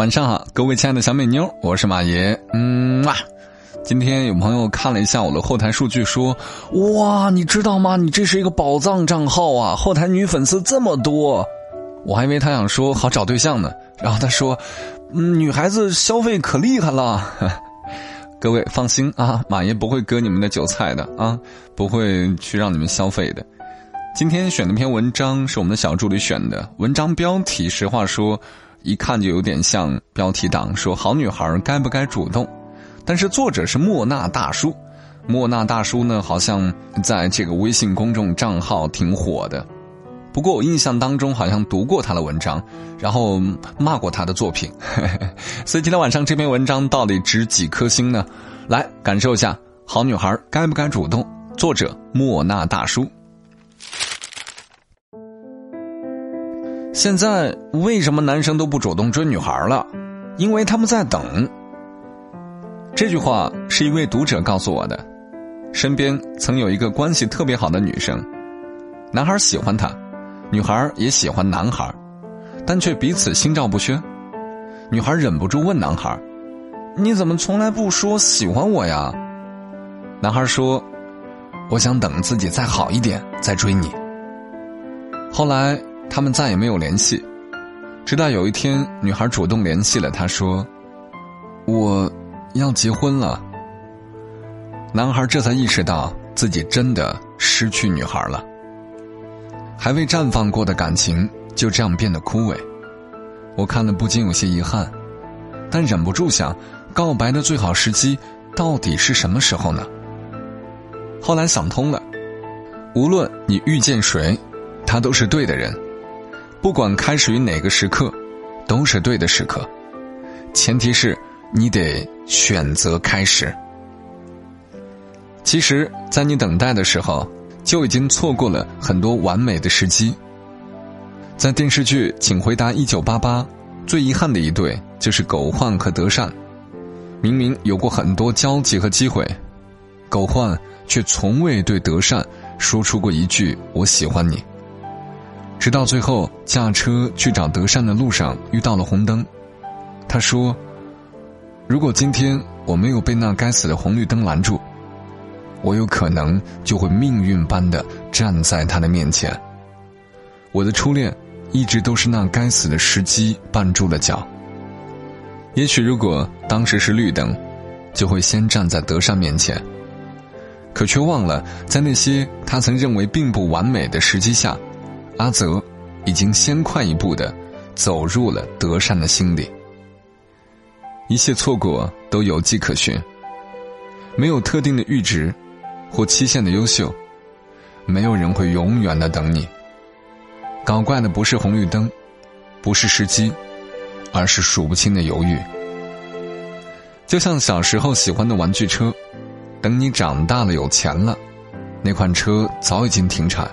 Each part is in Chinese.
晚上好，各位亲爱的小美妞，我是马爷。嗯哇，今天有朋友看了一下我的后台数据，说哇，你知道吗？你这是一个宝藏账号啊，后台女粉丝这么多。我还以为他想说好找对象呢，然后他说，嗯，女孩子消费可厉害了。各位放心啊，马爷不会割你们的韭菜的啊，不会去让你们消费的。今天选的篇文章是我们的小助理选的，文章标题实话说。一看就有点像标题党，说好女孩该不该主动？但是作者是莫纳大叔，莫纳大叔呢，好像在这个微信公众账号挺火的。不过我印象当中好像读过他的文章，然后骂过他的作品。所以今天晚上这篇文章到底值几颗星呢？来感受一下，好女孩该不该主动？作者莫纳大叔。现在为什么男生都不主动追女孩了？因为他们在等。这句话是一位读者告诉我的。身边曾有一个关系特别好的女生，男孩喜欢她，女孩也喜欢男孩，但却彼此心照不宣。女孩忍不住问男孩：“你怎么从来不说喜欢我呀？”男孩说：“我想等自己再好一点再追你。”后来。他们再也没有联系，直到有一天，女孩主动联系了他，说：“我要结婚了。”男孩这才意识到自己真的失去女孩了，还未绽放过的感情就这样变得枯萎。我看了不禁有些遗憾，但忍不住想，告白的最好时机到底是什么时候呢？后来想通了，无论你遇见谁，他都是对的人。不管开始于哪个时刻，都是对的时刻，前提是你得选择开始。其实，在你等待的时候，就已经错过了很多完美的时机。在电视剧《请回答一九八八》，最遗憾的一对就是狗焕和德善，明明有过很多交集和机会，狗焕却从未对德善说出过一句“我喜欢你”。直到最后驾车去找德善的路上遇到了红灯，他说：“如果今天我没有被那该死的红绿灯拦住，我有可能就会命运般的站在他的面前。我的初恋一直都是那该死的时机绊住了脚。也许如果当时是绿灯，就会先站在德善面前，可却忘了在那些他曾认为并不完美的时机下。”阿泽已经先快一步的走入了德善的心里。一切错过都有迹可循，没有特定的阈值或期限的优秀，没有人会永远的等你。搞怪的不是红绿灯，不是时机，而是数不清的犹豫。就像小时候喜欢的玩具车，等你长大了有钱了，那款车早已经停产，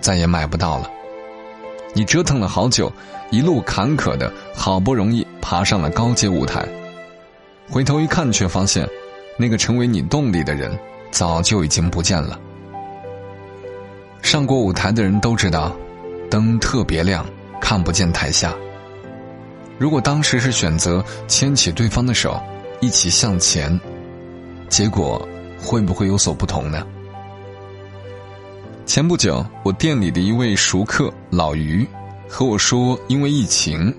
再也买不到了。你折腾了好久，一路坎坷的，好不容易爬上了高阶舞台，回头一看，却发现，那个成为你动力的人，早就已经不见了。上过舞台的人都知道，灯特别亮，看不见台下。如果当时是选择牵起对方的手，一起向前，结果会不会有所不同呢？前不久，我店里的一位熟客老于和我说，因为疫情，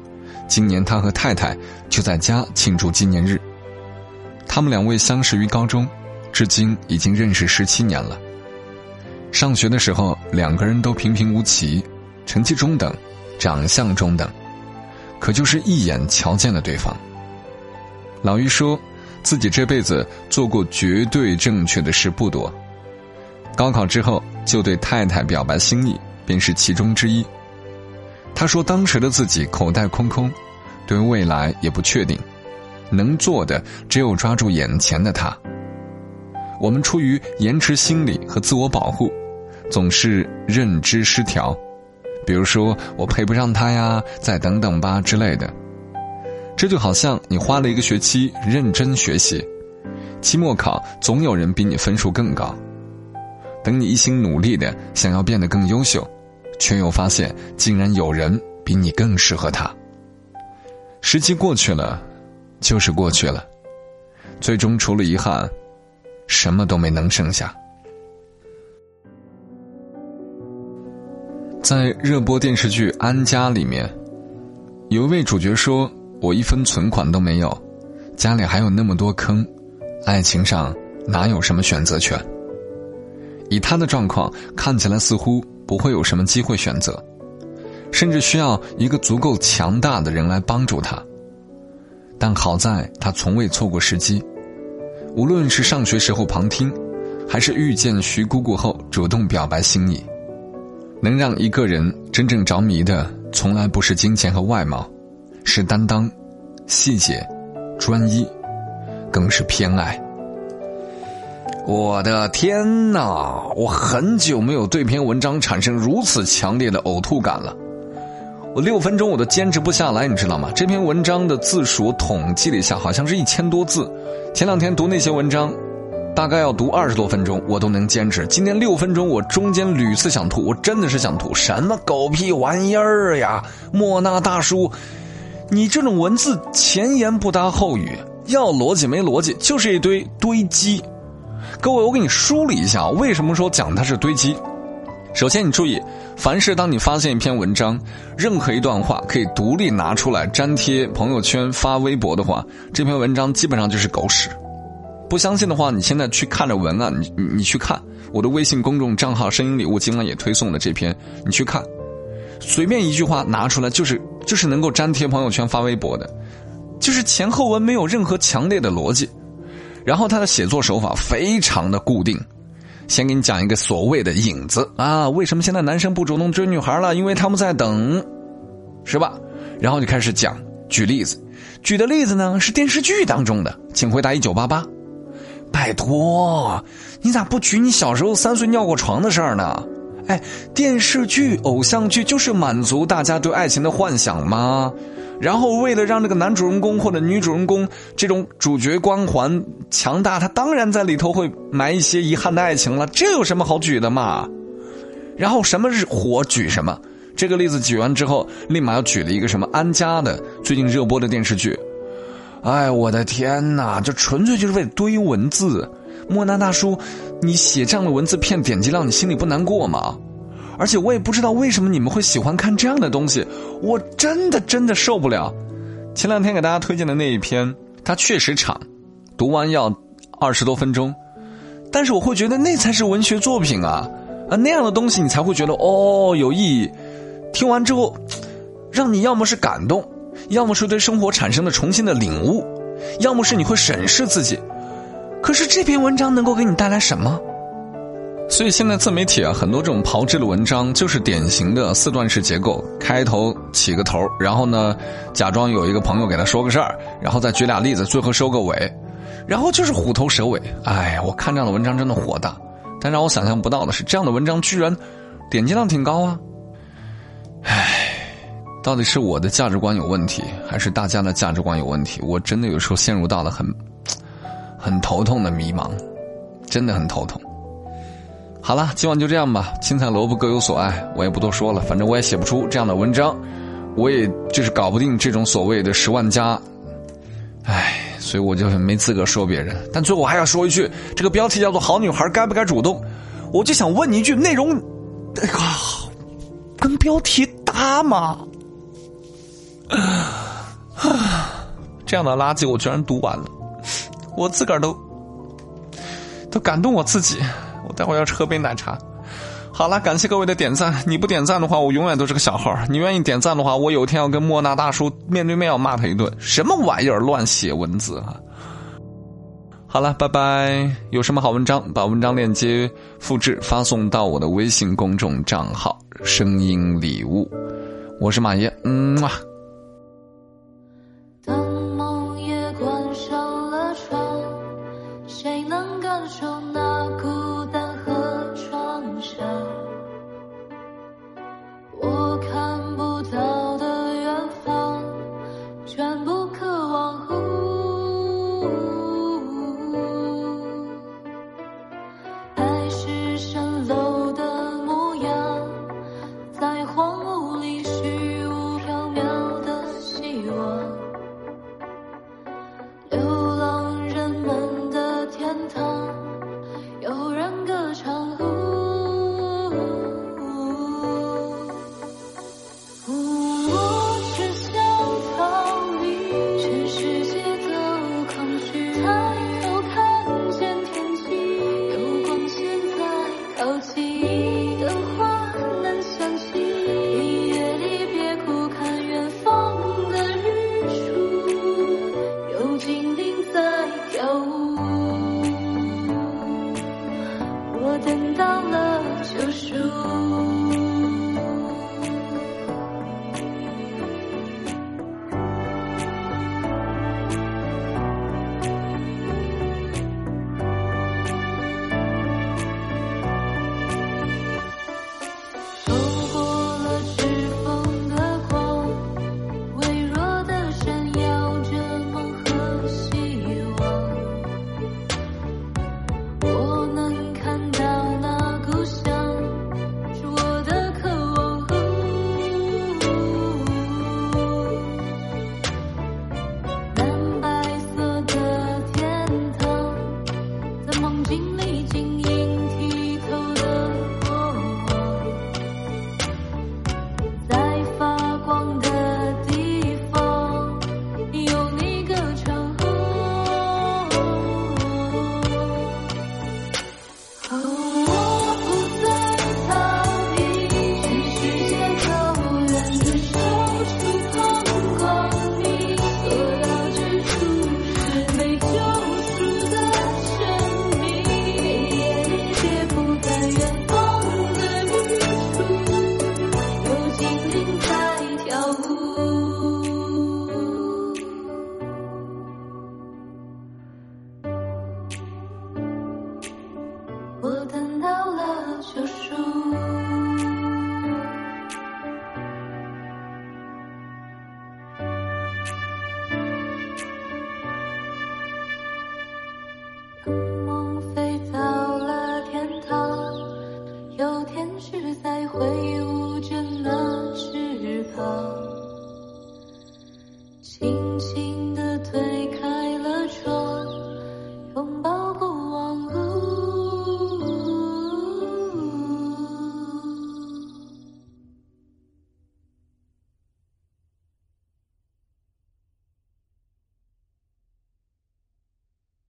今年他和太太就在家庆祝纪念日。他们两位相识于高中，至今已经认识十七年了。上学的时候，两个人都平平无奇，成绩中等，长相中等，可就是一眼瞧见了对方。老于说，自己这辈子做过绝对正确的事不多。高考之后。就对太太表白心意，便是其中之一。他说：“当时的自己口袋空空，对未来也不确定，能做的只有抓住眼前的他。我们出于延迟心理和自我保护，总是认知失调，比如说我配不上他呀，再等等吧之类的。这就好像你花了一个学期认真学习，期末考总有人比你分数更高。”等你一心努力的想要变得更优秀，却又发现竟然有人比你更适合他。时机过去了，就是过去了，最终除了遗憾，什么都没能剩下。在热播电视剧《安家》里面，有一位主角说：“我一分存款都没有，家里还有那么多坑，爱情上哪有什么选择权？”以他的状况，看起来似乎不会有什么机会选择，甚至需要一个足够强大的人来帮助他。但好在他从未错过时机，无论是上学时候旁听，还是遇见徐姑姑后主动表白心意。能让一个人真正着迷的，从来不是金钱和外貌，是担当、细节、专一，更是偏爱。我的天哪！我很久没有对篇文章产生如此强烈的呕吐感了。我六分钟我都坚持不下来，你知道吗？这篇文章的字数统计了一下，好像是一千多字。前两天读那些文章。大概要读二十多分钟，我都能坚持。今天六分钟，我中间屡次想吐，我真的是想吐。什么狗屁玩意儿呀！莫那大叔，你这种文字前言不搭后语，要逻辑没逻辑，就是一堆堆积。各位，我给你梳理一下，为什么说讲它是堆积？首先，你注意，凡是当你发现一篇文章，任何一段话可以独立拿出来粘贴朋友圈、发微博的话，这篇文章基本上就是狗屎。不相信的话，你现在去看着文案，你你去看我的微信公众账号“声音礼物”，今晚也推送了这篇，你去看，随便一句话拿出来，就是就是能够粘贴朋友圈、发微博的，就是前后文没有任何强烈的逻辑，然后他的写作手法非常的固定，先给你讲一个所谓的影子啊，为什么现在男生不主动追女孩了？因为他们在等，是吧？然后就开始讲，举例子，举的例子呢是电视剧当中的，请回答一九八八。拜托，你咋不举你小时候三岁尿过床的事儿呢？哎，电视剧、偶像剧就是满足大家对爱情的幻想吗？然后为了让这个男主人公或者女主人公这种主角光环强大，他当然在里头会埋一些遗憾的爱情了。这有什么好举的嘛？然后什么是火举什么？这个例子举完之后，立马又举了一个什么安家的最近热播的电视剧。哎，我的天哪！这纯粹就是为了堆文字。莫南大叔，你写这样的文字骗点击量，你心里不难过吗？而且我也不知道为什么你们会喜欢看这样的东西，我真的真的受不了。前两天给大家推荐的那一篇，它确实长，读完要二十多分钟，但是我会觉得那才是文学作品啊！啊，那样的东西你才会觉得哦有意义。听完之后，让你要么是感动。要么是对生活产生了重新的领悟，要么是你会审视自己。可是这篇文章能够给你带来什么？所以现在自媒体啊，很多这种炮制的文章就是典型的四段式结构：开头起个头，然后呢，假装有一个朋友给他说个事儿，然后再举俩例子，最后收个尾，然后就是虎头蛇尾。哎，我看这样的文章真的火大。但让我想象不到的是，这样的文章居然点击量挺高啊！唉。到底是我的价值观有问题，还是大家的价值观有问题？我真的有时候陷入到了很很头痛的迷茫，真的很头痛。好了，今晚就这样吧。青菜萝卜各有所爱，我也不多说了。反正我也写不出这样的文章，我也就是搞不定这种所谓的十万加，唉，所以我就没资格说别人。但最后我还要说一句，这个标题叫做“好女孩该不该主动”，我就想问你一句：内容跟标题搭吗？啊，这样的垃圾我居然读完了，我自个儿都都感动我自己。待会儿要喝杯奶茶。好了，感谢各位的点赞。你不点赞的话，我永远都是个小号。你愿意点赞的话，我有一天要跟莫那大叔面对面要骂他一顿。什么玩意儿，乱写文字啊！好了，拜拜。有什么好文章，把文章链接复制发送到我的微信公众账号“声音礼物”。我是马爷，嗯嘛。